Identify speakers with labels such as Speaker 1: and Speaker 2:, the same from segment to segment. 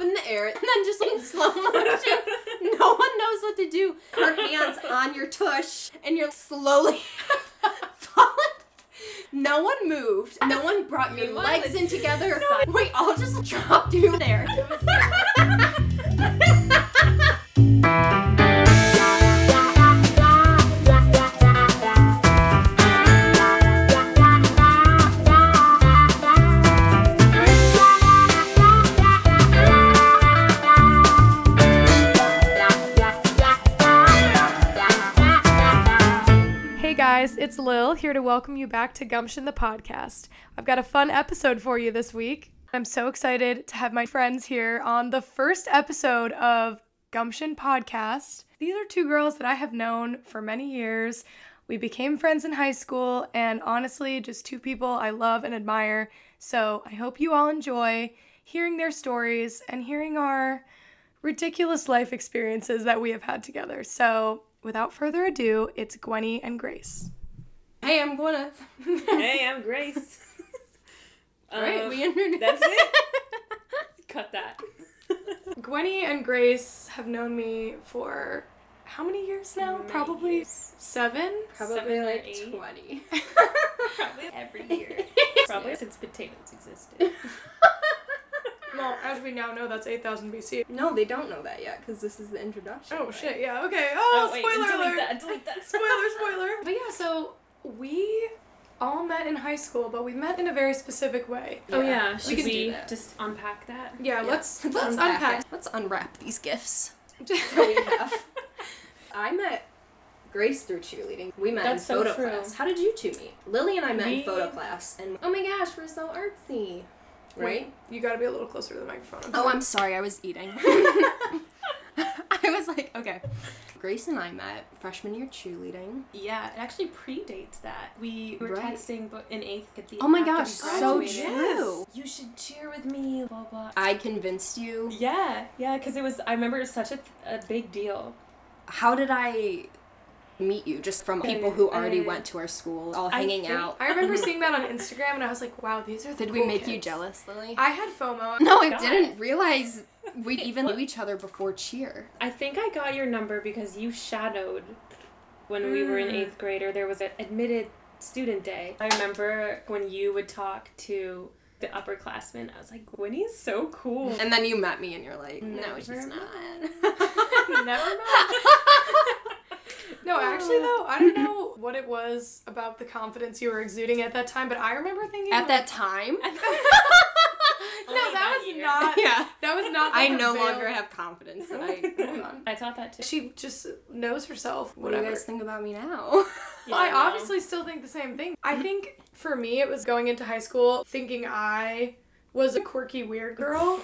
Speaker 1: up in the air and then just in slow motion. No one knows what to do. Her hands on your tush and you're slowly falling. No one moved. No one brought your legs in together. We all just dropped you there.
Speaker 2: Here to welcome you back to Gumption the podcast. I've got a fun episode for you this week. I'm so excited to have my friends here on the first episode of Gumption podcast. These are two girls that I have known for many years. We became friends in high school and honestly, just two people I love and admire. So I hope you all enjoy hearing their stories and hearing our ridiculous life experiences that we have had together. So, without further ado, it's Gwynnie and Grace.
Speaker 1: Hey, I'm Gwyneth.
Speaker 3: Hey, I'm Grace.
Speaker 1: All right,
Speaker 3: Uh,
Speaker 1: we introduced.
Speaker 3: That's it. Cut that.
Speaker 2: Gwynnie and Grace have known me for how many years now?
Speaker 3: Many
Speaker 2: Probably
Speaker 3: years.
Speaker 2: seven?
Speaker 1: Probably
Speaker 3: Seven
Speaker 1: like
Speaker 3: eight.
Speaker 1: 20.
Speaker 3: Probably every year. Probably since potatoes existed.
Speaker 2: Well, as we now know, that's 8000 BC.
Speaker 1: No, they don't know that yet because this is the introduction.
Speaker 2: Oh
Speaker 1: right?
Speaker 2: shit, yeah, okay. Oh,
Speaker 3: wait,
Speaker 2: spoiler
Speaker 3: delete
Speaker 2: alert!
Speaker 3: that, delete that.
Speaker 2: spoiler, spoiler. But yeah, so we all met in high school, but we met in a very specific way.
Speaker 3: Oh
Speaker 1: Yeah,
Speaker 3: yeah,
Speaker 1: we
Speaker 3: should we, just unpack that?
Speaker 2: Yeah,
Speaker 1: Yeah.
Speaker 2: let's let's unpack.
Speaker 1: it. Let's unwrap these gifts
Speaker 2: it.
Speaker 1: we have. I met Grace through cheerleading. We met
Speaker 3: That's
Speaker 1: in
Speaker 3: so
Speaker 1: photo
Speaker 3: true.
Speaker 1: class. How did you two meet? Lily and I met in photo class, and oh my gosh, we're so artsy, right?
Speaker 2: Wait, you gotta be a little closer to the microphone.
Speaker 1: Oh, I'm sorry, I was eating. I was like, okay. Grace and I met freshman year cheerleading.
Speaker 3: Yeah, it actually predates that. We were
Speaker 1: Right.
Speaker 3: texting in eighth at the
Speaker 1: Oh my gosh, so true.
Speaker 3: You should cheer with me. Blah blah.
Speaker 1: I convinced you.
Speaker 3: Yeah, yeah, because it was. I remember it was such a, a big deal.
Speaker 1: How did I meet you? Just from people who already went to our school, all
Speaker 3: I
Speaker 1: hanging
Speaker 3: think-
Speaker 1: out.
Speaker 2: I remember seeing that on Instagram and I was like, wow, these are the
Speaker 1: Did we
Speaker 2: cool
Speaker 1: make you jealous, Lily?
Speaker 2: I had FOMO.
Speaker 1: no, I
Speaker 3: God.
Speaker 1: didn't realize we even knew each other before cheer.
Speaker 3: I think I got your number because you shadowed when we were in
Speaker 2: Mm.
Speaker 3: eighth grade, or there was an admitted student day. I remember when you would talk to the upperclassmen. I was like, Winnie's so cool.
Speaker 1: And then you met me and you're like, no,
Speaker 3: Never
Speaker 1: she's
Speaker 3: mind.
Speaker 1: not.
Speaker 2: Never mind. No, actually oh. though, I don't know what it was about the confidence you were exuding at that time, but I remember thinking
Speaker 1: At
Speaker 2: like-
Speaker 1: that time?
Speaker 2: No, that
Speaker 3: that
Speaker 2: was
Speaker 3: year.
Speaker 2: not
Speaker 1: yeah.
Speaker 2: that was not
Speaker 1: I
Speaker 2: like a
Speaker 1: no
Speaker 2: veil-
Speaker 1: longer have confidence that I.
Speaker 2: Hold on.
Speaker 3: I thought that too.
Speaker 2: She just knows herself.
Speaker 1: What do you guys think about me now?
Speaker 2: Well, I
Speaker 3: Yeah, no.
Speaker 2: obviously still think the same thing. I think for me, it was going into high school thinking I was a quirky, weird girl.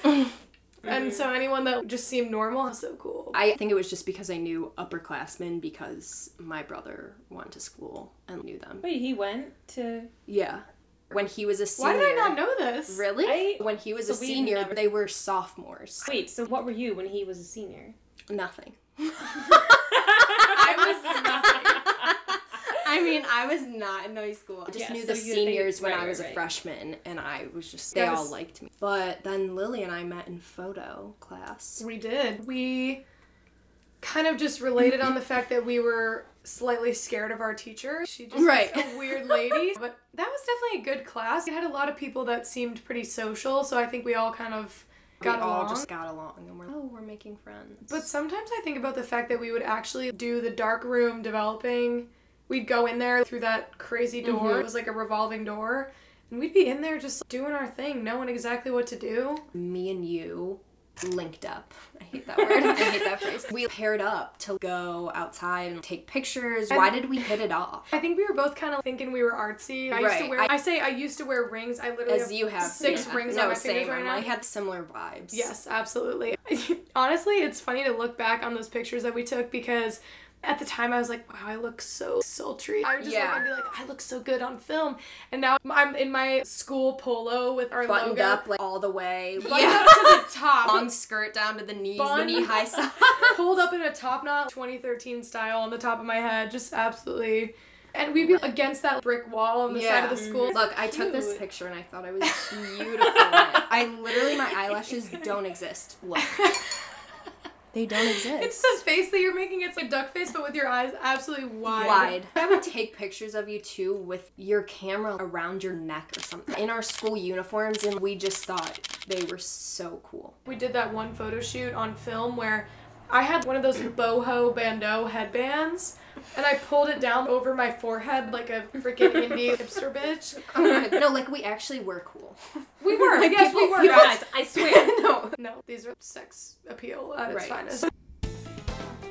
Speaker 2: And so mm-hmm. anyone that just seemed normal was so cool.
Speaker 1: I think it was just because I knew upperclassmen because my brother went to school and knew them.
Speaker 3: Wait, he went to.
Speaker 1: Yeah. When he was a
Speaker 2: Why
Speaker 1: senior.
Speaker 2: did I not know this?
Speaker 1: Really?
Speaker 3: I-
Speaker 1: when he was a
Speaker 3: so we
Speaker 1: senior,
Speaker 3: never-
Speaker 1: they were sophomores.
Speaker 3: Wait, so what were you when he was a senior?
Speaker 1: Nothing.
Speaker 2: I was nothing.
Speaker 1: I mean, I was not in high school. I just
Speaker 3: Yeah,
Speaker 1: knew
Speaker 3: so
Speaker 1: the seniors when
Speaker 3: right,
Speaker 1: I
Speaker 3: right,
Speaker 1: was a freshman, and I was just, they
Speaker 2: Yes.
Speaker 1: all liked me. But then Lily and I met in photo class.
Speaker 2: We did. We kind of just related on the fact that we were slightly scared of our teacher. She just
Speaker 1: Right.
Speaker 2: was a weird lady. But that was definitely a good class. It had a lot of people that seemed pretty social, so I think we all kind of got
Speaker 1: we all
Speaker 2: along.
Speaker 1: just got along, and we're, oh, we're making friends.
Speaker 2: But sometimes I think about the fact that we would actually do the dark room developing. We'd go in there through that crazy door.
Speaker 1: Mhm.
Speaker 2: It was like a revolving door. And we'd be in there just doing our thing, knowing exactly what to do.
Speaker 1: me and you linked up. I hate that word. I hate that phrase. We paired up to go outside and take pictures. Why did we hit it off?
Speaker 2: I think we were both kind of thinking we were artsy. I used to
Speaker 1: Right.
Speaker 2: wear. I,
Speaker 1: I-
Speaker 2: say I used to wear rings. I literally
Speaker 1: As
Speaker 2: have
Speaker 1: you have
Speaker 2: six
Speaker 1: yeah.
Speaker 2: rings
Speaker 1: no,
Speaker 2: on my
Speaker 1: same.
Speaker 2: fingers right
Speaker 1: I had similar vibes.
Speaker 2: Yes, absolutely. Honestly, it's funny to look back on those pictures that we took because at the time I was like, wow, I look so sultry. I would just
Speaker 1: Yeah.
Speaker 2: look and be like, I look so good on film. And now I'm in my school polo with our
Speaker 1: Buttoned
Speaker 2: logo.
Speaker 1: up like all the way.
Speaker 2: Buttoned up to the top.
Speaker 1: Long skirt down to the knees,
Speaker 2: Bun.
Speaker 1: the knee high socks.
Speaker 2: pulled up in a top knot 2013 style on the top of my head. Just absolutely. And we'd be against that brick wall on the side of the school.
Speaker 1: Look, I took this picture and I thought I was beautiful. I literally, my eyelashes don't exist. Look. They don't exist.
Speaker 2: It's the face that you're making. It's like duck face, but with your eyes absolutely wide.
Speaker 1: wide. I would take pictures of you too with your camera around your neck or something in our school uniforms, and we just thought they were so cool.
Speaker 2: We did that one photo shoot on film where I had one of those boho bandeau headbands, and I pulled it down over my forehead like a freaking indie hipster bitch.
Speaker 1: Oh. No, like we actually were cool.
Speaker 2: We were,
Speaker 1: Like,
Speaker 2: yes, we were.
Speaker 3: You
Speaker 2: guys.
Speaker 3: guys, I swear.
Speaker 1: no.
Speaker 2: No, these are sex appeal at its finest.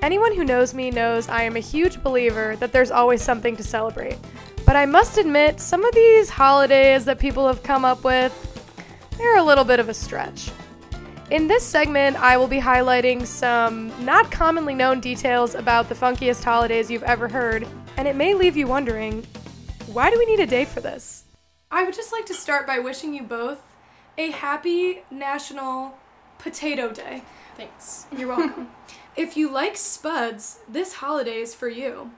Speaker 2: Anyone who knows me knows I am a huge believer that there's always something to celebrate. But I must admit, some of these holidays that people have come up with, they're a little bit of a stretch. In this segment, I will be highlighting some not commonly known details about the funkiest holidays you've ever heard, and it may leave you wondering why do we need a day for this? I would just like to start by wishing you both a happy National Potato Day.
Speaker 1: Thanks.
Speaker 2: You're welcome. if you like spuds, this holiday is for you.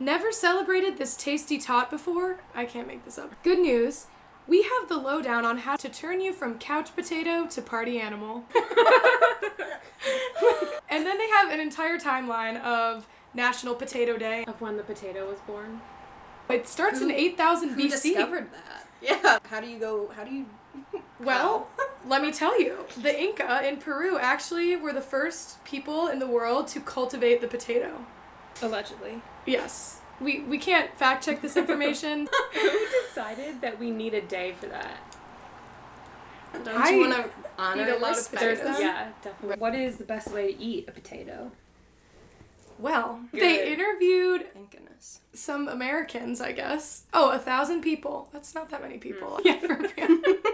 Speaker 2: Never celebrated this tasty tot before? I can't make this up. Good news. We have the lowdown on how to turn you from couch potato to party animal. and then they have an entire timeline of National Potato Day.
Speaker 3: Of when the potato was born.
Speaker 2: It starts in
Speaker 1: Who-
Speaker 2: 8000
Speaker 1: Who
Speaker 2: BC.
Speaker 1: discovered that? Yeah. How do you go? How do you?
Speaker 2: Well, let me tell you, the Inca in Peru actually were the first people in the world to cultivate the potato.
Speaker 3: Allegedly.
Speaker 2: Yes. We we can't fact check this information.
Speaker 3: Who decided that we need a day for that?
Speaker 1: Don't
Speaker 2: I
Speaker 1: you want to honor
Speaker 2: eat a lot of
Speaker 1: respect
Speaker 2: potatoes.
Speaker 3: yeah, definitely. What is the best way to eat a potato?
Speaker 2: Well,
Speaker 3: Good.
Speaker 2: they interviewed
Speaker 1: Thank goodness.
Speaker 2: some Americans, I guess. Oh, a thousand people. That's not that many people. Hmm. Yeah, for real.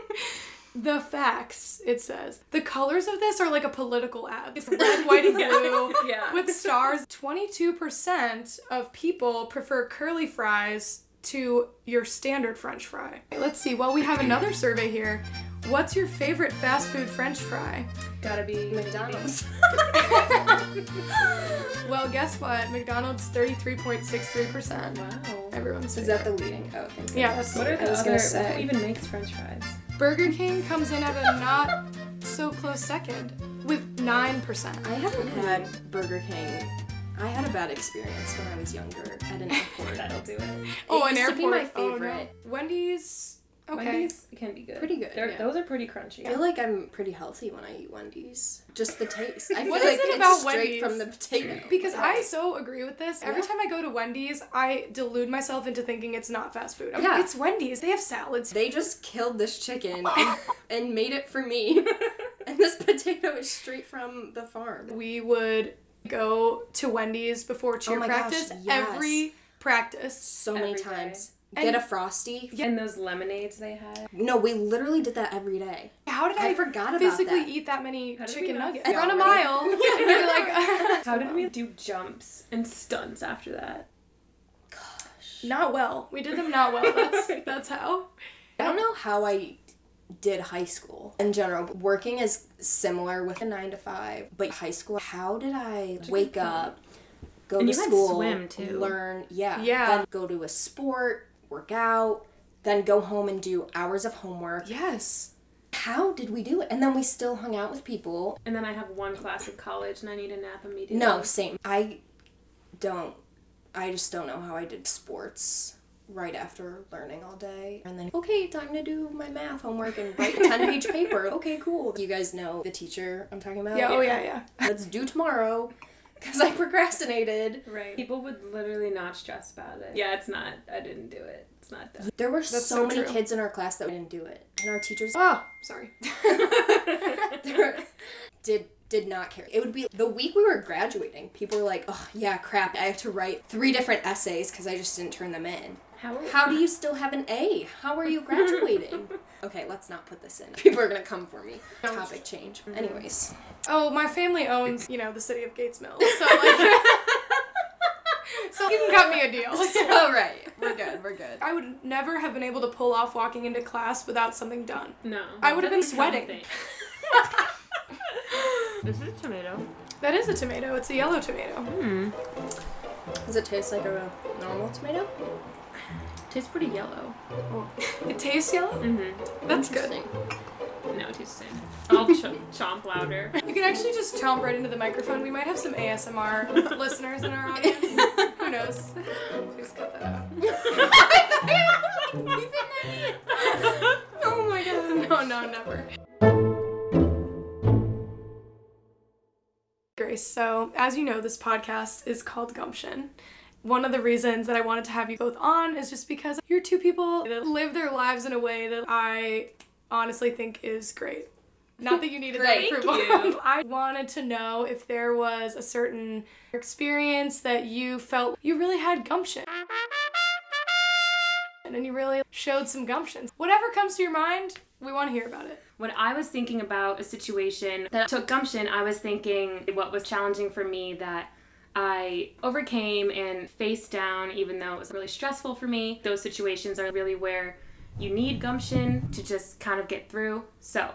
Speaker 2: The facts, it says. The colors of this are like a political ad. It's red, white, and blue.
Speaker 3: Yeah.
Speaker 2: with stars. 22% of people prefer curly fries to your standard french fry. Let's see. Well, we have another survey here. What's your favorite fast food french fry?
Speaker 3: Gotta be
Speaker 1: McDonald's.
Speaker 2: Well, guess what? McDonald's 33.63%.
Speaker 3: Wow.
Speaker 2: Everyone's
Speaker 1: Is that the leading? Oh, thank
Speaker 2: Yeah, that's
Speaker 3: What are
Speaker 1: I
Speaker 3: the
Speaker 1: was
Speaker 3: other?
Speaker 1: gonna say.
Speaker 3: Who even makes French fries?
Speaker 2: Burger King comes in at a not so close second with 9%.
Speaker 1: I haven't had Burger King. I had a bad experience when I was younger at an airport.
Speaker 3: That'll do it.
Speaker 2: oh,
Speaker 1: It
Speaker 2: an
Speaker 1: used to
Speaker 2: airport.
Speaker 1: be my
Speaker 2: Oh, no.
Speaker 1: favorite.
Speaker 2: Wendy's. Okay.
Speaker 3: Wendy's can be good.
Speaker 1: Pretty good, yeah.
Speaker 3: Those are pretty crunchy.
Speaker 1: I feel like I'm pretty healthy when I eat Wendy's. Just the taste. I feel
Speaker 2: What
Speaker 1: like
Speaker 2: is it
Speaker 1: it's
Speaker 2: about
Speaker 1: straight
Speaker 2: Wendy's?
Speaker 1: from the potato.
Speaker 2: Because I so agree with this. Every
Speaker 1: Yeah.
Speaker 2: time I go to Wendy's, I delude myself into thinking it's not fast food. I'm like,
Speaker 1: Yeah.
Speaker 2: it's Wendy's. They have salads.
Speaker 1: They just killed this chicken and, and made it for me. and this potato is straight from the farm.
Speaker 2: We would go to Wendy's before cheer
Speaker 1: Oh my gosh,
Speaker 2: practice
Speaker 1: yes.
Speaker 2: every practice.
Speaker 1: So many
Speaker 3: Every day.
Speaker 1: Times.
Speaker 2: And-
Speaker 1: Get a frosty.
Speaker 3: And those lemonades they had.
Speaker 1: No, we literally did that every day.
Speaker 2: How did I,
Speaker 1: I forgot about
Speaker 2: physically
Speaker 1: that.
Speaker 2: eat that many
Speaker 3: How did we
Speaker 2: chicken
Speaker 3: not
Speaker 2: nuggets?
Speaker 3: see
Speaker 2: Run a mile. and you're like,
Speaker 3: How did we do jumps and stunts after that? Gosh.
Speaker 2: Not well. We did them not well. That's that's how.
Speaker 1: I don't know how I did high school in general. Working is similar with a nine to five, but high school, how did I wake up, go
Speaker 3: And
Speaker 1: to
Speaker 3: you had
Speaker 1: school,
Speaker 3: swim, too.
Speaker 1: learn, yeah,
Speaker 2: Yeah.
Speaker 1: then go to a sport, work out, then go home and do hours of homework.
Speaker 2: Yes.
Speaker 1: How did we do it? And then we still hung out with people.
Speaker 3: And then I have one class of college and I need a nap immediately.
Speaker 1: No, same. I don't. I just don't know how I did sports right after learning all day. And then, okay, time to do my math homework and write a 10 page paper. Okay, cool. You guys know the teacher I'm talking about?
Speaker 2: Yeah. Oh yeah. Yeah.
Speaker 1: Let's do tomorrow because I procrastinated.
Speaker 3: Right. People would literally not stress about it. Yeah, it's not. I didn't do it. It's not done.
Speaker 1: There were so,
Speaker 2: so
Speaker 1: many
Speaker 2: true.
Speaker 1: kids in our class that didn't do it. And our teachers
Speaker 2: Oh, sorry.
Speaker 1: Were- did did not care. It would be the week we were graduating. People were like, "Oh yeah, crap! I have to write three different essays because I just didn't turn them in."
Speaker 3: How are
Speaker 1: How do you still have an A? How are you graduating? Okay, let's not put this in. People are gonna come for me. Topic change. Anyways,
Speaker 2: Oh, my family owns, you know, the city of Gates Mills. So like So you can cut me a deal.
Speaker 1: all right, we're good. We're good.
Speaker 2: I would never have been able to pull off walking into class without something done.
Speaker 3: No.
Speaker 2: I would've been sweating.
Speaker 3: something. this is a tomato.
Speaker 2: That is a tomato. It's a yellow tomato.
Speaker 3: Hmm.
Speaker 1: Does it taste like a normal tomato?
Speaker 3: Tastes pretty yellow.
Speaker 2: It tastes yellow.
Speaker 3: Mm-hmm.
Speaker 2: That's good.
Speaker 3: No, it tastes the same. I'll ch- chomp louder.
Speaker 2: You can actually just chomp right into the microphone. We might have some ASMR listeners in our audience. Who knows? Please cut that out.
Speaker 1: oh my god.
Speaker 2: No, no, never. Grace, so as you know, this podcast is called Gumption. One of the reasons that I wanted to have you both on is just because you're two people that live their lives in a way that I honestly think is great. Not that you needed that approval. I wanted to know if there was a certain experience that you felt you really had gumption. And you really showed some gumption. Whatever comes to your mind, we want to hear about it.
Speaker 3: When I was thinking about a situation that took gumption, I was thinking what was challenging for me that I overcame and faced down, even though it was really stressful for me. Those situations are really where you need gumption to just kind of get through. So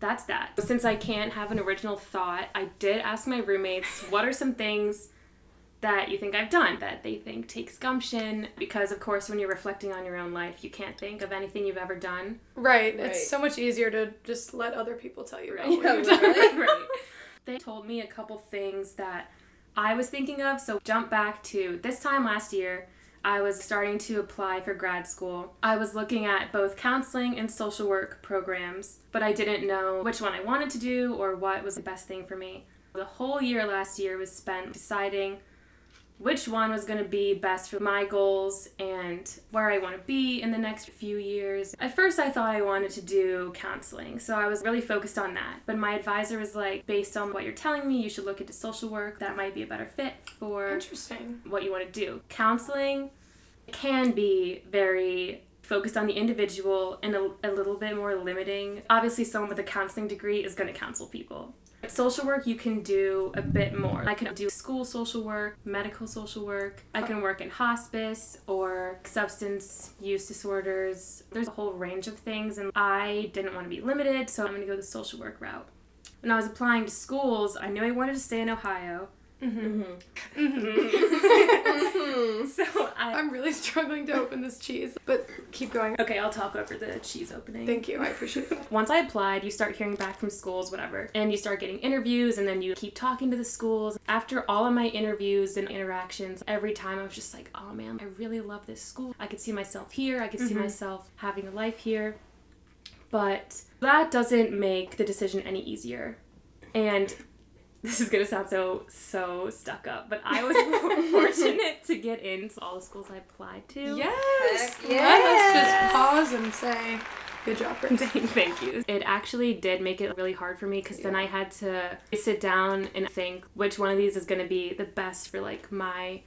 Speaker 3: that's that. Since I can't have an original thought, I did ask my roommates what are some things that you think I've done that they think takes gumption because of course when you're reflecting on your own life you can't think of anything you've ever done
Speaker 2: Right.
Speaker 1: Right.
Speaker 2: It's so much easier to just let other people tell you
Speaker 3: Right.
Speaker 2: what
Speaker 1: Yeah,
Speaker 2: you've done.
Speaker 3: right. They told me a couple things that I was thinking of. So jump back to this time last year. I was starting to apply for grad school. I was looking at both counseling and social work programs, but I didn't know which one I wanted to do or what was the best thing for me. The whole year last year was spent deciding which one was going to be best for my goals and where I want to be in the next few years. At first, I thought I wanted to do counseling, so I was really focused on that. But my advisor was like, based on what you're telling me, you should look into social work. That might be a better fit for
Speaker 2: Interesting.
Speaker 3: what you want to do. Counseling can be very focused on the individual and a, a little bit more limiting. Obviously, someone with a counseling degree is going to counsel people. Social work, you can do a bit more. I can do school social work, medical social work. I can work in hospice or substance use disorders. There's a whole range of things, and I didn't want to be limited, so I'm going to go the social work route. When I was applying to schools, I knew I wanted to stay in Ohio. Mm-hmm. Mm-hmm. Mm-hmm. So I
Speaker 2: I'm really struggling to open this cheese, but keep going.
Speaker 3: Okay, I'll talk over the cheese opening.
Speaker 2: Thank you. I appreciate it.
Speaker 3: Once I applied, you start hearing back from schools, whatever, and you start getting interviews, and then you keep talking to the schools. After all of my interviews and interactions, every time I was just like, oh man, I really love this school. I could see myself here, I could see myself having a life here. But that doesn't make the decision any easier. And this is gonna sound so so stuck up, but I was fortunate to get into all the schools I applied to.
Speaker 2: Yes.
Speaker 1: Heck
Speaker 2: Let us just pause and say, good job, Grace.
Speaker 3: Thank you. It actually did make it really hard for me because then I had to sit down and think which one of these is going to be the best for like my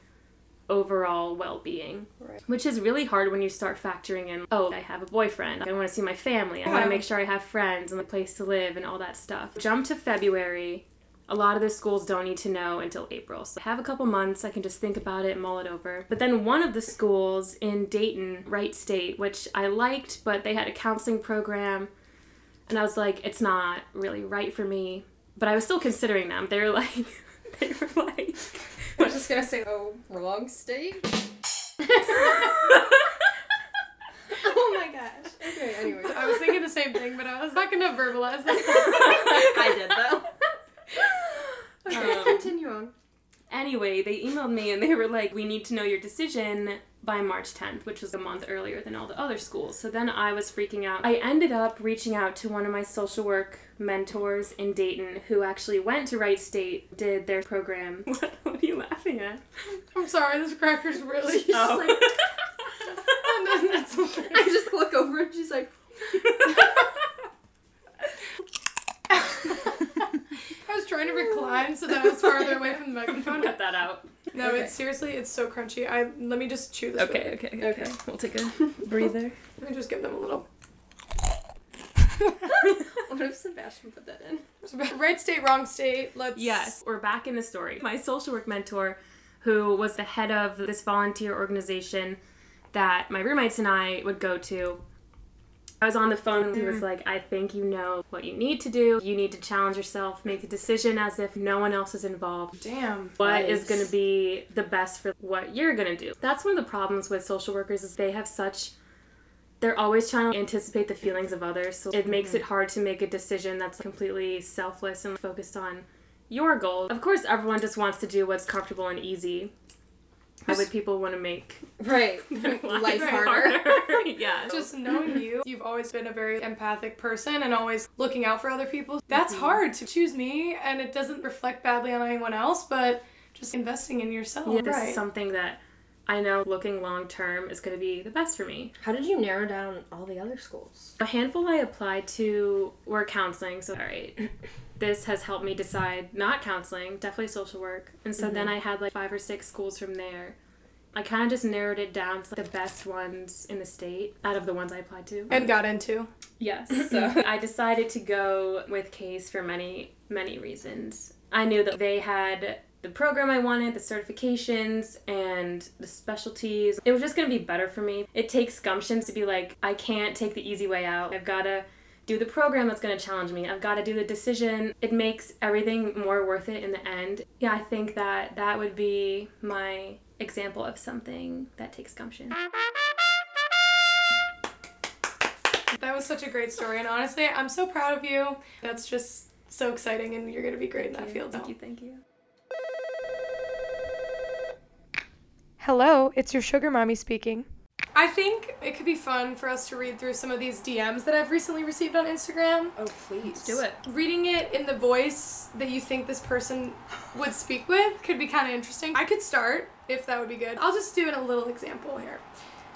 Speaker 3: overall well-being
Speaker 1: Right.
Speaker 3: which is really hard when you start factoring in oh i have a boyfriend i want to see my family i want to make sure i have friends and a place to live and all that stuff jump to february a lot of the schools don't need to know until April. So I have a couple months, I can just think about it mull it over. But then one of the schools in Dayton, Wright State, which I liked, but they had a counseling program. And I was like, it's not really right for me. But I was still considering them. They were like, they were like,
Speaker 1: I was just gonna say, oh, wrong state. oh my gosh. Okay, anyway.
Speaker 2: I was thinking the same thing, but I was not gonna verbalize that.
Speaker 1: I did though. Okay,
Speaker 3: Um,
Speaker 1: continue on.
Speaker 3: Anyway, they emailed me and they were like, we need to know your decision by March 10th, which was a month earlier than all the other schools. So then I was freaking out. I ended up reaching out to one of my social work mentors in Dayton who actually went to Wright State, did their program. What, what are you laughing at?
Speaker 2: I'm sorry, this cracker's really.
Speaker 1: She's just like,
Speaker 2: That's.
Speaker 1: I just look over and she's like,
Speaker 2: I was trying to recline so that I was farther away from the microphone.
Speaker 3: Cut that out.
Speaker 2: No,
Speaker 1: Okay.
Speaker 2: it's seriously, it's so crunchy. I let me just chew this.
Speaker 3: Okay, okay,
Speaker 1: Okay.
Speaker 3: okay. We'll take a breather.
Speaker 2: Let me just give them a little.
Speaker 1: what if Sebastian put that in?
Speaker 2: Right state, wrong state. Let's.
Speaker 3: Yes, we're back in the story. My social work mentor, who was the head of this volunteer organization that my roommates and I would go to, I was on the phone and he was mm-hmm. like, I think you know what you need to do. You need to challenge yourself, make a decision as if no one else is involved.
Speaker 2: Damn.
Speaker 3: What is
Speaker 1: Nice.
Speaker 3: going to be the best for what you're going to do? That's one of the problems with social workers is they have such they're always trying to anticipate the feelings of others. So it makes it mm-hmm. hard to make a decision that's completely selfless and focused on your goals. Of course, everyone just wants to do what's comfortable and easy. Why would people want to make
Speaker 1: Right.
Speaker 3: their
Speaker 1: Life
Speaker 3: lives
Speaker 1: harder.
Speaker 3: yeah.
Speaker 2: Just knowing you, you've always been a very empathic person and always looking out for other people. That's mm-hmm. hard to choose me, and it doesn't reflect badly on anyone else, but just investing in yourself.
Speaker 3: Yeah, this
Speaker 2: right.
Speaker 3: is something that I know looking long term is going to be the best for me.
Speaker 1: How did you narrow down all the other schools?
Speaker 3: A handful I applied to were counseling, so all right. This has helped me decide not counseling, definitely social work. And so then mm-hmm. I had like five or six schools from there. I kind of just narrowed it down to like, the best ones in the state out of the ones I applied to.
Speaker 2: and got into.
Speaker 3: Yes. So I decided to go with Case for many, many reasons. I knew that they had the program I wanted, the certifications, and the specialties. It was just going to be better for me. It takes gumption to be like, I can't take the easy way out. I've got to do the program that's going to challenge me. I've got to do the decision. It makes everything more worth it in the end. Yeah, I think that that would be my example of something that takes gumption.
Speaker 2: That was such a great story, and honestly, I'm so proud of you. That's just so exciting, and you're gonna be great in that field.
Speaker 3: Thank you, thank you.
Speaker 2: Hello, it's your sugar mommy speaking. I think it could be fun for us to read through some of these DMs that I've recently received on Instagram.
Speaker 1: Oh, please.
Speaker 3: Do it.
Speaker 2: Reading it in the voice that you think this person would speak with could be kind of interesting. I could start if that would be good. I'll just do a little example here.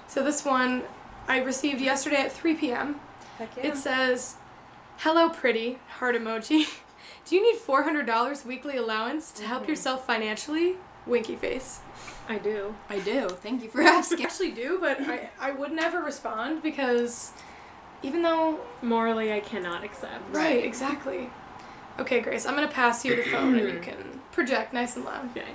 Speaker 2: So this one I received yesterday at 3 p.m.
Speaker 1: Heck yeah.
Speaker 2: It says, "Hello, pretty heart emoji. Do you need four hundred dollars weekly allowance to help mm-hmm. yourself financially?" Winky face.
Speaker 3: I do.
Speaker 1: I do. Thank you for asking.
Speaker 2: I actually do, but I, I would never respond because even though
Speaker 3: Morally, I cannot accept.
Speaker 2: right exactly. Okay, Grace, I'm gonna pass you the phone and you can project nice and loud.
Speaker 3: Okay.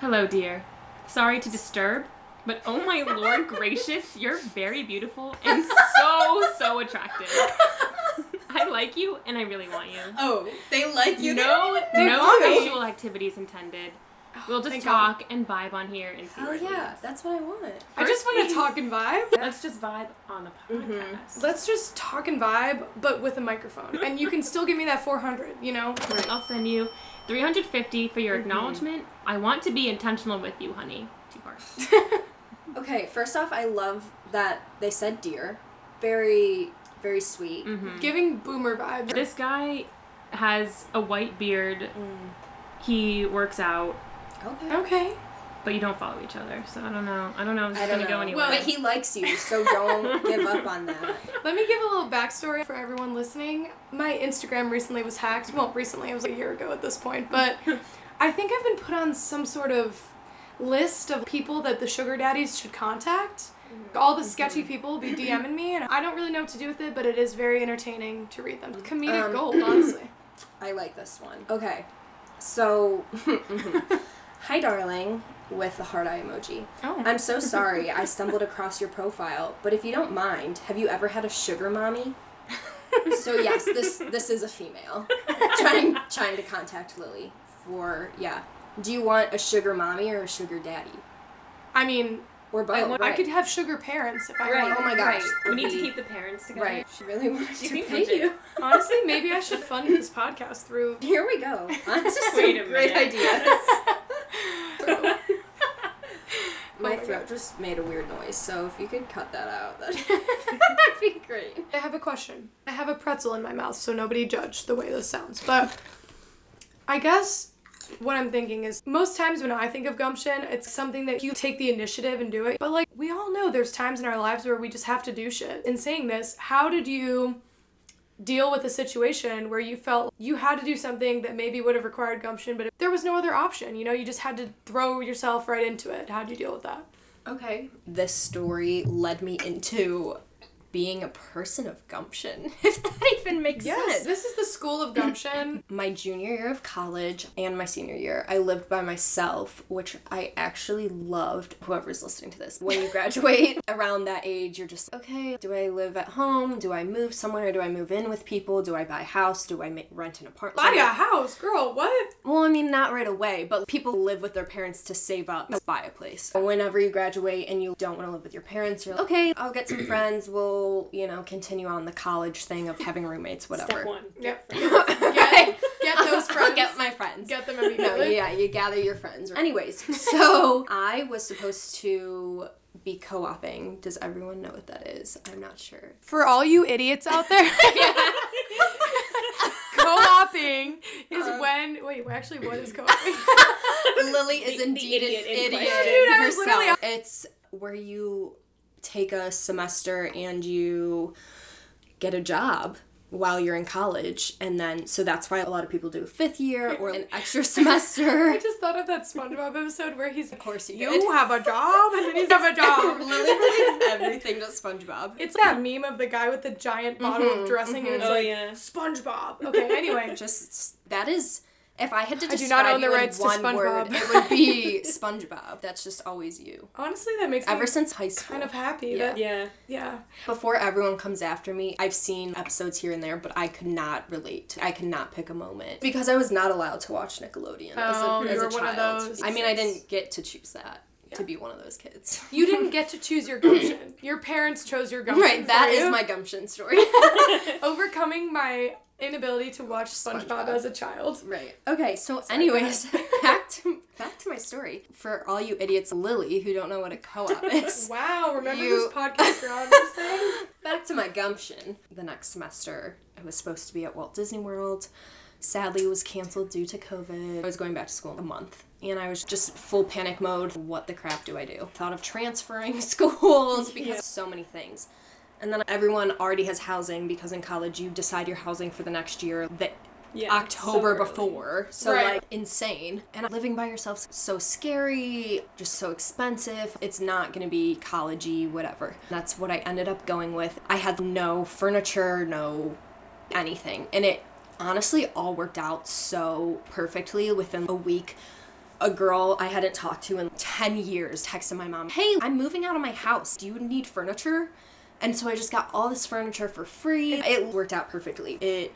Speaker 3: Hello, dear. Sorry to disturb, but oh my lord gracious, you're very beautiful and so, so attractive. I like you and I really want you.
Speaker 1: Oh, they like you.
Speaker 3: No, no sexual activities intended. Oh, we'll just
Speaker 2: thank God.
Speaker 3: talk and vibe on here and see
Speaker 1: Oh yeah, that's what I want.
Speaker 2: I just want to talk and vibe.
Speaker 3: Let's just vibe on the mm-hmm. podcast.
Speaker 2: Let's just talk and vibe, but with a microphone, and you can still give me that 400. You know.
Speaker 3: Right, I'll send you 350 for your mm-hmm. acknowledgement. I want to be intentional with you, honey. Two parts.
Speaker 1: Okay, first off, I love that they said dear. Very, very sweet.
Speaker 3: Mhm.
Speaker 2: Giving boomer vibes.
Speaker 3: This guy has a white beard. Mm. He works out,
Speaker 1: Okay.
Speaker 2: Okay.
Speaker 3: but you don't follow each other. So I don't know. I don't know if this
Speaker 1: I
Speaker 3: is
Speaker 1: don't
Speaker 3: gonna
Speaker 1: know.
Speaker 3: go anywhere.
Speaker 2: Well,
Speaker 1: but he likes you, so don't give up on that.
Speaker 2: Let me give a little backstory for everyone listening. My Instagram recently was hacked. Well, recently, it was a year ago at this point, but I think I've been put on some sort of list of people that the sugar daddies should contact. All the sketchy people will be DMing me, and I don't really know what to do with it, but it is very entertaining to read them. Comedic
Speaker 1: Um,
Speaker 2: gold, honestly.
Speaker 1: I like this one. Okay, so hi, darling, with the heart eye emoji.
Speaker 2: Oh.
Speaker 1: I'm so sorry I stumbled across your profile, but if you don't mind, have you ever had a sugar mommy? so yes, this this is a female trying trying to contact Lily for yeah. Do you want a sugar mommy or a sugar daddy
Speaker 2: I mean,
Speaker 1: or both?
Speaker 2: I,
Speaker 1: right.
Speaker 2: I could have sugar parents if I
Speaker 1: Right.
Speaker 2: want.
Speaker 1: Oh my gosh. right.
Speaker 3: We need to keep the parents together.
Speaker 1: right. She really wants
Speaker 3: She
Speaker 1: to pay
Speaker 3: legit.
Speaker 1: you.
Speaker 2: Honestly, maybe I should fund this podcast through.
Speaker 1: Here we go. On to some
Speaker 3: Wait a
Speaker 1: great
Speaker 3: minute.
Speaker 1: ideas.
Speaker 2: Oh
Speaker 1: My
Speaker 2: my
Speaker 1: throat just made a weird noise, so if you could cut that out, that'd be great.
Speaker 2: I have a question. I have a pretzel in my mouth, so nobody judge the way this sounds. But I guess what I'm thinking is most times when I think of gumption, it's something that you take the initiative and do it. But like we all know there's times in our lives where we just have to do shit. In saying this, how did you deal with a situation where you felt you had to do something that maybe would have required gumption, but there was no other option? You know, you just had to throw yourself right into it. How would you deal with that?
Speaker 1: Okay. This story led me into being a person of gumption, if that even makes
Speaker 2: Yes,
Speaker 1: sense.
Speaker 2: this is the school of gumption.
Speaker 1: My junior year of college and my senior year, I lived by myself, which I actually loved. Whoever's listening to this, when you graduate around that age, you're just okay. Do I live at home? Do I move somewhere? Do I move in with people? Do I buy a house? Do I make, rent an apartment?
Speaker 2: Buy a house, girl. What?
Speaker 1: Well, I mean, not right away, but people live with their parents to save up to buy a place. Whenever you graduate and you don't want to live with your parents, you're like, okay, I'll get some friends. We'll, you know, continue on the college thing of having roommates, whatever.
Speaker 3: Step one.
Speaker 2: Yep.
Speaker 1: Right.
Speaker 2: Get those friends.
Speaker 1: I'll get my friends.
Speaker 2: Get them
Speaker 1: no,
Speaker 2: immediately.
Speaker 1: yeah, you gather your friends. Anyways, so I was supposed to be co-oping. Does everyone know what that is? I'm not sure.
Speaker 2: For all you idiots out there, co-oping is
Speaker 1: Um,
Speaker 2: when. Wait, actually, what is co-oping?
Speaker 1: Lily is
Speaker 3: The- the
Speaker 1: indeed
Speaker 3: idiot
Speaker 1: an
Speaker 3: in
Speaker 1: idiot
Speaker 3: question.
Speaker 2: Dude, I was
Speaker 1: herself. It's where you take a semester and you get a job while you're in college and then so that's why a lot of people do a fifth year or an extra semester
Speaker 2: I just thought of that SpongeBob episode where he's
Speaker 1: of course you,
Speaker 2: you have a job and then he's have a job.
Speaker 1: Lily relates everything to SpongeBob.
Speaker 2: It's that meme of the guy with the giant bottle of mm-hmm, dressing and mm-hmm. it's
Speaker 3: Oh,
Speaker 2: like
Speaker 3: yeah.
Speaker 2: SpongeBob. Okay, anyway.
Speaker 1: Just that is if I had to
Speaker 2: I do not own the
Speaker 1: you in
Speaker 2: rights to
Speaker 1: one word,
Speaker 2: SpongeBob.
Speaker 1: it would be SpongeBob. That's just always you.
Speaker 2: Honestly, that makes
Speaker 1: Ever
Speaker 2: me
Speaker 1: since high school.
Speaker 2: kind of happy
Speaker 1: Yeah.
Speaker 2: that
Speaker 3: Yeah.
Speaker 2: yeah.
Speaker 1: Before everyone comes after me, I've seen episodes here and there, but I could not relate. I could not pick a moment because I was not allowed to watch Nickelodeon as a,
Speaker 2: Oh,
Speaker 1: as
Speaker 2: you
Speaker 1: a
Speaker 2: were one of
Speaker 1: child.
Speaker 2: those.
Speaker 1: I mean, I didn't get to choose that to be one of those kids.
Speaker 2: You didn't get to choose your gumption. Your parents chose your gumption.
Speaker 1: right, that
Speaker 2: for
Speaker 1: is my gumption story.
Speaker 2: overcoming my inability to watch SpongeBob,
Speaker 1: SpongeBob.
Speaker 2: as a child.
Speaker 1: right. Okay. So,
Speaker 2: Sorry,
Speaker 1: anyways, back to back to my story. For all you idiots, Lily, who don't know what a co-op is.
Speaker 2: Wow, remember
Speaker 1: You-
Speaker 2: this podcast you're on just saying?
Speaker 1: Back to my gumption. The next semester, I was supposed to be at Walt Disney World. Sadly, it was canceled due to COVID. I was going back to school in a month. And I was just full panic mode. What the crap do I do? Thought of transferring schools because so many things. And then everyone already has housing because in college you decide your housing for the next year the
Speaker 3: Yeah.
Speaker 1: October
Speaker 3: so
Speaker 1: before. So
Speaker 2: Right.
Speaker 1: like insane. And living by yourself so scary, just so expensive. It's not gonna be collegey, whatever. That's what I ended up going with. I had no furniture, no anything. And it honestly all worked out so perfectly within a week. A girl I hadn't talked to in 10 years texted my mom, Hey, I'm moving out of my house. Do you need furniture? And so I just got all this furniture for free. It worked out perfectly. It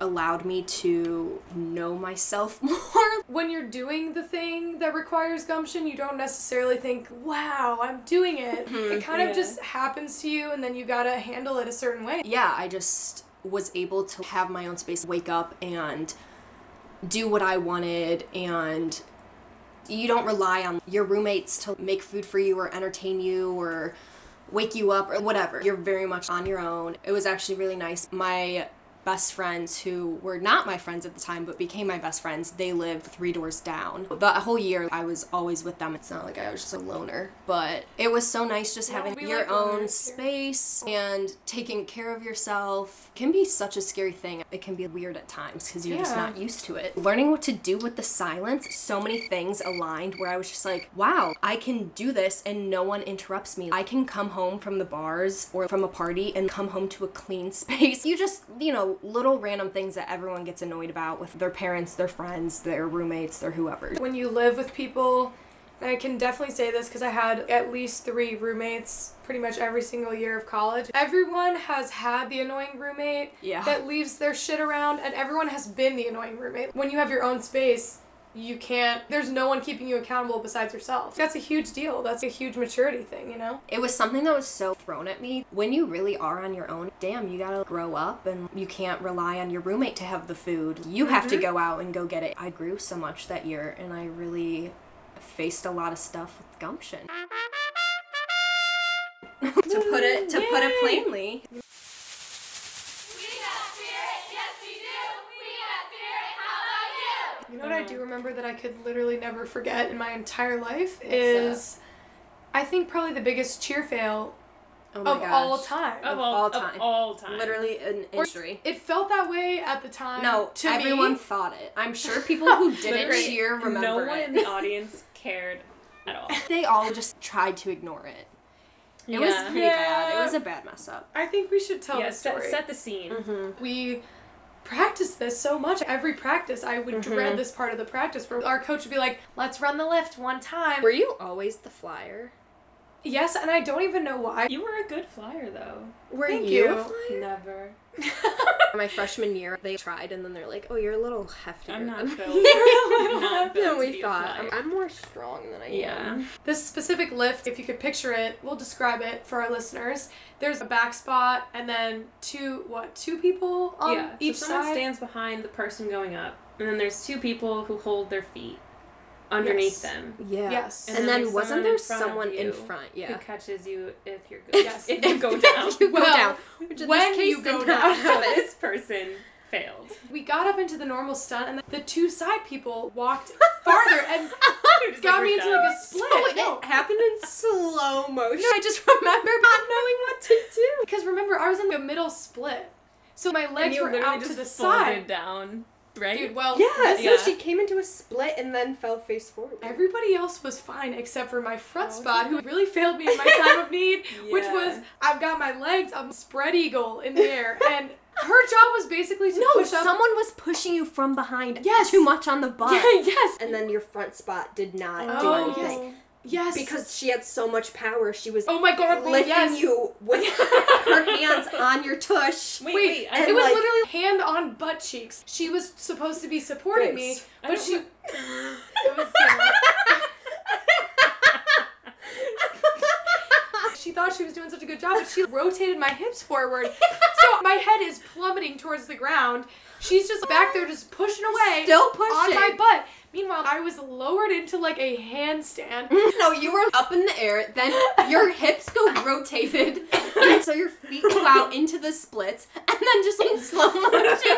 Speaker 1: allowed me to know myself more.
Speaker 2: When you're doing the thing that requires gumption, you don't necessarily think, wow, I'm doing it. Mm-hmm. It kind of just happens to you, and then you gotta handle it a certain way.
Speaker 1: Yeah, I just was able to have my own space, wake up and do what I wanted and you don't rely on your roommates to make food for you or entertain you or wake you up or whatever. You're very much on your own. It was actually really nice. My best friends who were not my friends at the time but became my best friends. They lived three doors down. The whole year i was always with them. It's not like i was just a loner but it was so nice just
Speaker 2: No,
Speaker 1: having your
Speaker 2: like
Speaker 1: own
Speaker 2: loners here.
Speaker 1: space and taking care of yourself can be such a scary thing. It can be weird at times because you're just not used to it. Learning what to do with the silence so many things aligned where i was just like wow i can do this and no one interrupts me. I can come home from the bars or from a party and come home to a clean space. You just you know little random things that everyone gets annoyed about with their parents their friends their roommates their whoever
Speaker 2: When you live with people, and I can definitely say this because I had at least three roommates pretty much every single year of college. Everyone has had the annoying roommate
Speaker 1: Yeah.
Speaker 2: that leaves their shit around, and everyone has been the annoying roommate. When you have your own space, you can't, there's no one keeping you accountable besides yourself. That's a huge deal. That's a huge maturity thing, you know?
Speaker 1: It was something that was so thrown at me. When you really are on your own, damn, you gotta grow up and you can't rely on your roommate to have the food. You have to mm-hmm. go out and go get it. I grew so much that year and I really faced a lot of stuff with gumption. to put it to put it plainly,
Speaker 4: We got spirit, yes we do. We got spirit, how about you?
Speaker 2: You know what I do remember that I could literally never forget in my entire life is, I think probably the biggest cheer fail
Speaker 1: oh
Speaker 2: of all time.
Speaker 1: Of all time.
Speaker 3: Of all time.
Speaker 1: literally an
Speaker 2: Or-
Speaker 1: injury.
Speaker 2: It felt that way at the time.
Speaker 1: No,
Speaker 2: to
Speaker 1: everyone
Speaker 2: me.
Speaker 1: thought it. I'm sure people who didn't cheer remember
Speaker 3: No one
Speaker 1: it.
Speaker 3: in the audience cared at all.
Speaker 1: they all just tried to ignore it. It was pretty
Speaker 2: Yeah.
Speaker 1: bad. It was a bad mess up.
Speaker 2: I think we should tell
Speaker 3: yeah,
Speaker 2: the
Speaker 3: set,
Speaker 2: story.
Speaker 3: set the scene.
Speaker 1: Mm-hmm.
Speaker 2: we practiced this so much. Every practice, I would dread
Speaker 1: Mhm.
Speaker 2: this part of the practice where our coach would be like, let's run the lift one time.
Speaker 1: Were you always the flyer?
Speaker 2: Yes, and I don't even know why.
Speaker 3: You were a good flyer though.
Speaker 1: Were
Speaker 2: Thank
Speaker 1: you?
Speaker 2: you.
Speaker 1: flyer?
Speaker 3: Never.
Speaker 1: My freshman year, they tried, and then they're like, "Oh, you're a little heftier."
Speaker 3: I'm not
Speaker 1: than-"
Speaker 3: built.
Speaker 2: You're
Speaker 3: I'm not built
Speaker 1: than we thought. I'm, I'm more strong than I
Speaker 3: Yeah.
Speaker 1: am.
Speaker 2: This specific lift, if you could picture it, we'll describe it for our listeners. There's a back spot and then two, what, two people on
Speaker 3: yeah.
Speaker 2: each
Speaker 3: so someone
Speaker 2: side?
Speaker 3: stands behind the person going up, and then there's two people who hold their feet underneath
Speaker 2: Yes.
Speaker 3: them.
Speaker 1: Yeah.
Speaker 2: Yes.
Speaker 1: And,
Speaker 3: And
Speaker 1: then,
Speaker 3: then
Speaker 1: wasn't there
Speaker 3: in
Speaker 1: someone in
Speaker 3: you
Speaker 1: front?
Speaker 3: Who
Speaker 1: Yeah.
Speaker 3: catches you if you're good?
Speaker 2: Yes.
Speaker 3: If you go down.
Speaker 1: you go
Speaker 2: Well,
Speaker 1: down. Which in
Speaker 2: when
Speaker 1: this case
Speaker 2: you go
Speaker 1: did
Speaker 2: down.
Speaker 3: so this person failed.
Speaker 2: We got up into the normal stunt and the two side people walked farther and
Speaker 3: Just
Speaker 2: got
Speaker 3: like,
Speaker 2: me into
Speaker 3: done.
Speaker 2: like a split.
Speaker 1: So it
Speaker 2: no.
Speaker 1: happened in slow motion. No, I just remember not knowing what to do.
Speaker 2: Because remember, I was in the middle split. So my
Speaker 3: And
Speaker 2: legs
Speaker 3: you
Speaker 2: were
Speaker 3: literally
Speaker 2: out to the
Speaker 3: folded
Speaker 2: side.
Speaker 3: down, right?
Speaker 2: Dude, well,
Speaker 1: Yeah, so she came into a split and then fell face forward.
Speaker 2: Everybody else was fine except for my front
Speaker 1: Oh,
Speaker 2: spot, who really failed me in my time of need, which was I've got my legs, I'm spread eagle in the air, and her job was basically to
Speaker 1: no,
Speaker 2: push up.
Speaker 1: someone was pushing you from behind.
Speaker 2: Yes.
Speaker 1: Too much on the butt.
Speaker 2: yes.
Speaker 1: And then your front spot did not
Speaker 2: Oh,
Speaker 1: do anything.
Speaker 2: Yes.
Speaker 1: Because she had so much power, she was
Speaker 2: oh my god,
Speaker 1: lifting
Speaker 2: yes.
Speaker 1: you with her hands on your tush.
Speaker 3: Wait,
Speaker 2: Wait,
Speaker 3: wait. I
Speaker 2: it was
Speaker 1: like-
Speaker 2: literally hand on butt cheeks. She was supposed to be supporting me,
Speaker 3: I
Speaker 2: but she.
Speaker 3: re-
Speaker 2: it was. She thought she was doing such a good job, but she rotated my hips forward. So my head is plummeting towards the ground. She's just back there, just pushing away
Speaker 1: Still pushing.
Speaker 2: on
Speaker 1: pushing.
Speaker 2: my butt. Meanwhile, I was lowered into like a handstand.
Speaker 1: No, you were up in the air, then your hips go rotated, and so your feet go out into the splits, and then just in slow motion,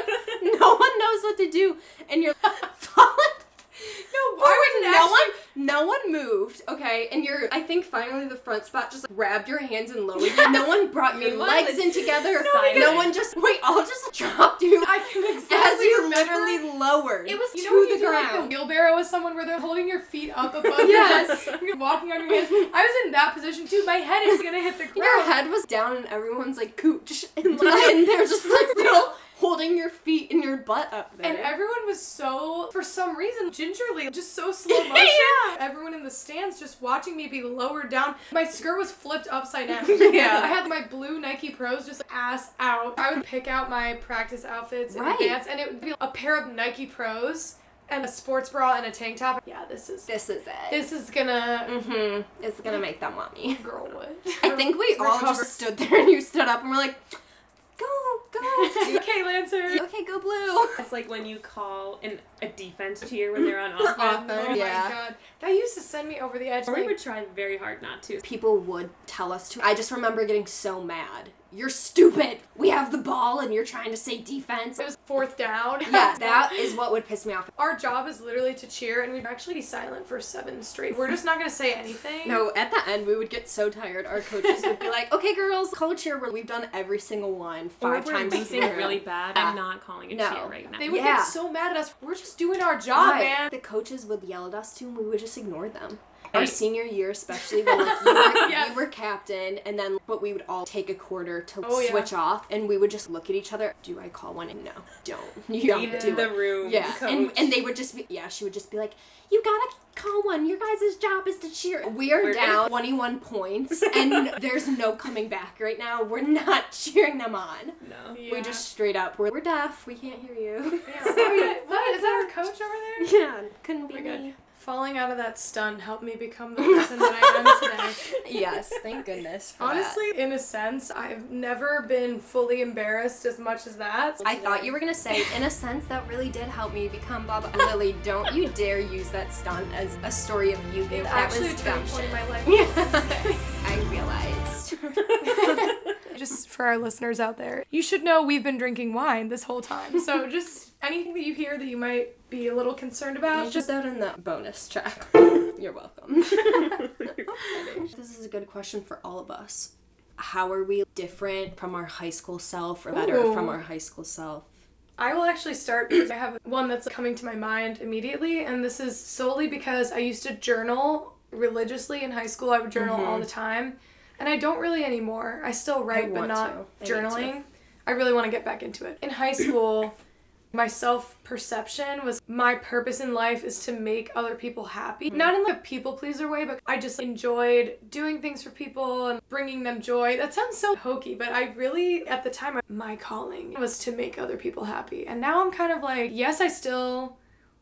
Speaker 1: no one knows what to do, and you're falling.
Speaker 2: No,
Speaker 1: Why was no one? No one moved. Okay, and you're. I think finally the front spot just grabbed your hands and lowered you. No one brought your legs in together.
Speaker 3: silent.
Speaker 1: No one just. Wait, all just dropped you
Speaker 2: I can
Speaker 1: as you literally lowered
Speaker 2: It was you
Speaker 1: to
Speaker 2: know when
Speaker 1: the
Speaker 2: you do, like,
Speaker 1: ground.
Speaker 2: the wheelbarrow with someone where they're holding your feet up above
Speaker 1: Yes.
Speaker 2: You're walking on your hands. I was in that position too. My head is gonna hit the ground.
Speaker 1: Your head was down and everyone's like cooch and, like, and they're just like still holding your feet and your butt up there.
Speaker 2: And everyone was so, for some reason, gingerly, just so slow motion.
Speaker 1: Yeah.
Speaker 2: Everyone in the stands just watching me be lowered down. My skirt was flipped upside down.
Speaker 1: Yeah.
Speaker 2: I had my blue Nike Pros just ass out. I would pick out my practice outfits in
Speaker 1: Right.
Speaker 2: advance, and it would be a pair of Nike Pros and a sports bra and a tank top. Yeah, this is
Speaker 1: this is it.
Speaker 2: this is gonna
Speaker 1: mm-hmm. It's gonna make them want me.
Speaker 2: girl what?
Speaker 1: I think we all
Speaker 2: Recover.
Speaker 1: just stood there and you stood up and we're like, go, go.
Speaker 2: okay, Lancer.
Speaker 1: okay, go blue.
Speaker 3: It's like when you call an, a defense cheer when they're on offense.
Speaker 1: Offense.
Speaker 2: Oh
Speaker 1: Yeah.
Speaker 2: my god, that used to send me over the edge.
Speaker 3: Or we would try very hard not to.
Speaker 1: People would tell us to. I just remember getting so mad. You're stupid. We have the ball and you're trying to say defense.
Speaker 2: it was fourth down.
Speaker 1: Yeah, that is what would piss me off.
Speaker 2: Our job is literally to cheer, and we'd actually be silent for seven straight. We're just not gonna say anything.
Speaker 1: No, at the end we would get so tired. Our coaches would be like, "Okay, girls, call a cheer." We've done every single one
Speaker 3: Or
Speaker 1: five
Speaker 3: if we're
Speaker 1: times.
Speaker 3: losing really bad,
Speaker 1: Yeah.
Speaker 3: I'm not calling a
Speaker 1: No.
Speaker 3: cheer right now.
Speaker 2: They would
Speaker 1: Yeah.
Speaker 2: get so mad at us. We're just doing our job,
Speaker 1: Right.
Speaker 2: man.
Speaker 1: The coaches would yell at us too, and we would just ignore them. Our senior year, especially when like, you, were,
Speaker 2: Yes.
Speaker 1: you were captain, and then but we would all take a quarter to
Speaker 2: Oh, yeah.
Speaker 1: switch off, and we would just look at each other. Do I call one? No, don't. You don't do
Speaker 3: the
Speaker 1: it.
Speaker 3: room.
Speaker 1: Yeah, and
Speaker 3: coach.
Speaker 1: and they would just be yeah. She would just be like, "You gotta call one. Your guys' job is to cheer." We are
Speaker 3: We're
Speaker 1: down twenty one points, and there's no coming back right now. We're not cheering them on.
Speaker 3: no.
Speaker 1: We just straight up we're, we're deaf. We can't hear you.
Speaker 2: Yeah. Sorry, what is that our coach over there?
Speaker 1: yeah, couldn't be
Speaker 2: Oh
Speaker 1: me.
Speaker 2: Falling out of that stun helped me become the person that I am today.
Speaker 1: Yes, thank goodness. For that.
Speaker 2: Honestly, in a sense, I've never been fully embarrassed as much as that.
Speaker 1: I thought you were gonna say, in a sense, that really did help me become Baba. Lily, don't you dare use that stunt as a story of you being
Speaker 2: It's
Speaker 1: that
Speaker 2: actually
Speaker 1: was
Speaker 2: point in my life.
Speaker 1: Yeah, I realized.
Speaker 2: Just for our listeners out there, you should know we've been drinking wine this whole time. So just anything that you hear that you might be a little concerned about,
Speaker 1: Just
Speaker 2: just
Speaker 1: out in the bonus track. You're welcome. this is a good question for all of us. How are we different from our high school self or better
Speaker 2: Ooh.
Speaker 1: from our high school self?
Speaker 2: I will actually start because I have one that's coming to my mind immediately, and this is solely because I used to journal religiously in high school. I would journal all mm-hmm. the time. And I don't really anymore. I still write, but not.
Speaker 1: I
Speaker 2: journaling. I really want to get back into it. In high school, my self perception was my purpose in life is to make other people happy. Mm-hmm. Not in like a people pleaser way, but I just enjoyed doing things for people and bringing them joy. That sounds so hokey, but I really, at the time, my calling was to make other people happy. And now I'm kind of like, yes, I still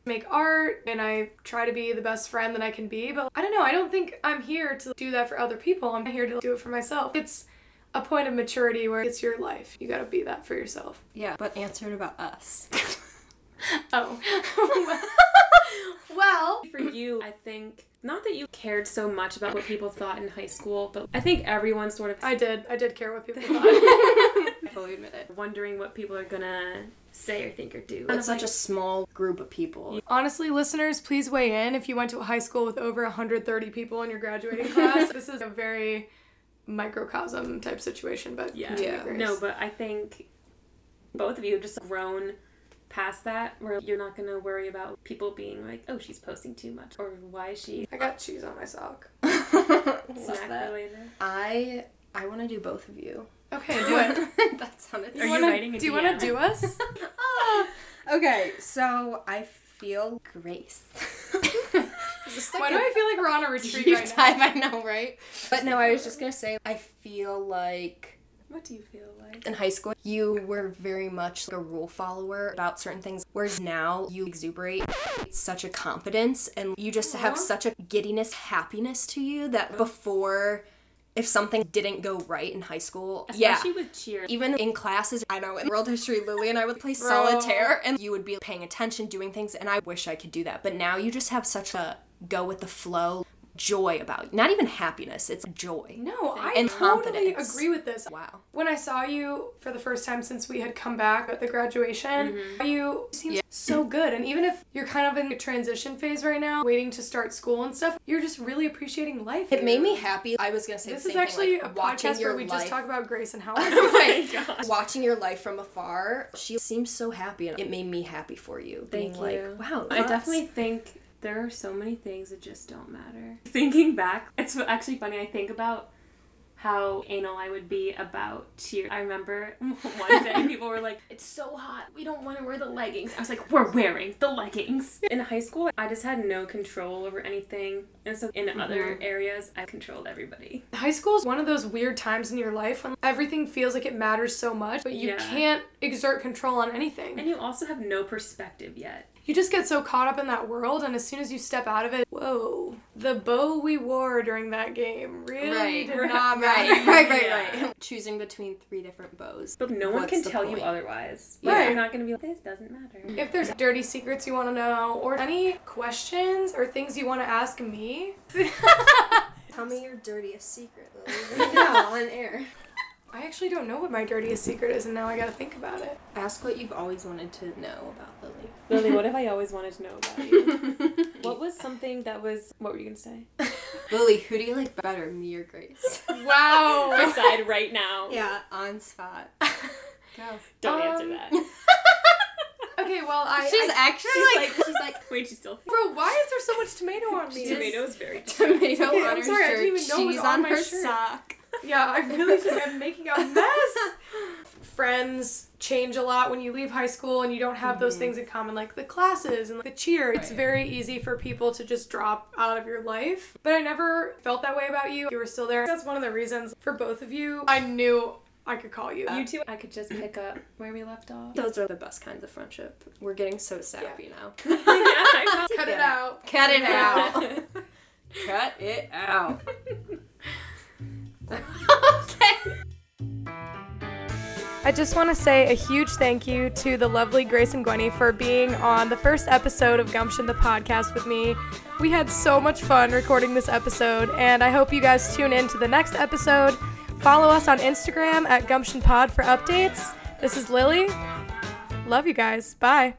Speaker 2: make art and I try to be the best friend that I can be, but I don't know, I don't think I'm here to do that for other people. I'm here to do it for myself. It's a point of maturity where it's your life. You gotta be that for yourself.
Speaker 1: Yeah, but answer it about us.
Speaker 2: Oh. well,
Speaker 3: For you, I think not that you cared so much about what people thought in high school, but I think everyone sort of
Speaker 2: I did. I did care what people thought.
Speaker 1: I fully admit it.
Speaker 3: wondering what people are gonna say or think or do.
Speaker 1: It's such a small group of people.
Speaker 2: Honestly, listeners, please weigh in if you went to a high school with over 130 people in your graduating class. this is a very microcosm type situation, but
Speaker 3: Yeah.
Speaker 2: continue,
Speaker 1: Yeah.
Speaker 3: No, but I think both of you have just grown past that where you're not gonna worry about people being like, oh, she's posting too much or why is she
Speaker 2: I got cheese on my sock.
Speaker 3: Snack
Speaker 1: that.
Speaker 3: related.
Speaker 1: I I want to do both of you.
Speaker 2: Okay, do it.
Speaker 1: that sounded.
Speaker 3: Are you
Speaker 2: wanna-
Speaker 3: writing a
Speaker 2: Do you want to do us?
Speaker 1: Ah, okay, so I feel Grace.
Speaker 2: Why do I feel like we're on a retreat
Speaker 1: Deep
Speaker 2: right now?
Speaker 1: I know, right? But no, I was just gonna say I feel like
Speaker 3: What do you feel like?
Speaker 1: in high school you were very much like a rule follower about certain things, whereas now you exuberate such a confidence and you just have such a giddiness, happiness to you that before. If something didn't go right in high school, yeah,
Speaker 3: Especially with cheer.
Speaker 1: even in classes, I know in world history, Lily and I would play
Speaker 2: Bro.
Speaker 1: solitaire and you would be paying attention, doing things, and I wish I could do that. But now you just have such a go with the flow joy about you. Not even happiness, it's joy.
Speaker 2: No, I
Speaker 1: And
Speaker 2: totally
Speaker 1: confidence.
Speaker 2: agree with this.
Speaker 1: Wow.
Speaker 2: When I saw you for the first time since we had come back at the graduation, mm-hmm. you seemed
Speaker 1: Yeah.
Speaker 2: so good. And even if you're kind of in a transition phase right now, waiting to start school and stuff, you're just really appreciating life.
Speaker 1: It made me happy. I was gonna say
Speaker 2: This
Speaker 1: the
Speaker 2: is actually
Speaker 1: thing, like,
Speaker 2: a
Speaker 1: watching
Speaker 2: podcast
Speaker 1: your
Speaker 2: where we just talk about Grace and how oh
Speaker 1: Right.
Speaker 3: gosh.
Speaker 1: Watching your life from afar, she seems so happy, and it made me happy for you.
Speaker 3: Thank
Speaker 1: being like,
Speaker 3: you.
Speaker 1: wow,
Speaker 3: I definitely think there are so many things that just don't matter. Thinking back, it's actually funny. I think about how anal I would be about cheer. I remember one day people were like, "It's so hot. We don't want to wear the leggings." I was like, "We're wearing the leggings." In high school, I just had no control over anything, and so in other mm-hmm. areas, I controlled everybody.
Speaker 2: High school is one of those weird times in your life when everything feels like it matters so much, but you
Speaker 3: Yeah.
Speaker 2: can't exert control on anything.
Speaker 3: And you also have no perspective yet.
Speaker 2: You just get so caught up in that world, and as soon as you step out of it, whoa, the bow we wore during that game really
Speaker 1: Right,
Speaker 2: did
Speaker 3: right,
Speaker 2: not
Speaker 1: Right,
Speaker 2: matter.
Speaker 1: right, right,
Speaker 3: Yeah.
Speaker 1: right. Choosing between three different bows.
Speaker 3: But no one can
Speaker 1: the
Speaker 3: tell you
Speaker 1: point?
Speaker 3: otherwise.
Speaker 2: Right.
Speaker 3: You're not gonna be like, "This doesn't matter."
Speaker 2: If there's dirty secrets you want to know, or any questions or things you want to ask me,
Speaker 1: Tell me your dirtiest secret, Lily. Right now, on air.
Speaker 2: I actually don't know what my dirtiest secret is, and now I gotta think about it.
Speaker 1: Ask what you've always wanted to know about Lily.
Speaker 3: Lily, what have I always wanted to know about you? what was something that was? What were you gonna say?
Speaker 1: Lily, who do you like better, me or Grace?
Speaker 2: Wow.
Speaker 3: Decide right now.
Speaker 1: yeah, on spot. Go.
Speaker 3: Don't
Speaker 2: Um,
Speaker 3: answer that.
Speaker 2: okay, well, I.
Speaker 1: She's
Speaker 2: I-
Speaker 1: actually
Speaker 3: she's
Speaker 1: like,
Speaker 3: like-
Speaker 1: she's like
Speaker 3: Wait, she's still.
Speaker 2: Bro, why is there so much tomato on me?
Speaker 3: Tomatoes very.
Speaker 1: tomato
Speaker 2: Okay,
Speaker 1: on
Speaker 2: I'm
Speaker 1: her
Speaker 2: sorry, I
Speaker 1: shirt,
Speaker 2: didn't even know it was on
Speaker 1: on
Speaker 2: my
Speaker 1: her
Speaker 2: shirt.
Speaker 1: sock.
Speaker 2: Yeah, I really just am making a mess. Friends change a lot when you leave high school and you don't have those things in common, like the classes and the cheer. It's very easy for people to just drop out of your life. But I never felt that way about you. You were still there. That's one of the reasons for both of you. I knew I could call you.
Speaker 3: You two, I could just pick up where we left off.
Speaker 1: Those are the best kinds of friendship. We're getting so sappy now.
Speaker 3: yeah, I
Speaker 2: Cut it out.
Speaker 1: Cut it out. Cut it out.
Speaker 2: I just want to say a huge thank you to the lovely Grace and Gwynnie for being on the first episode of Gumption the podcast with me. We had so much fun recording this episode, and I hope you guys tune in to the next episode. Follow us on Instagram at Gumption Pod for updates. This is Lily. Love you guys. Bye.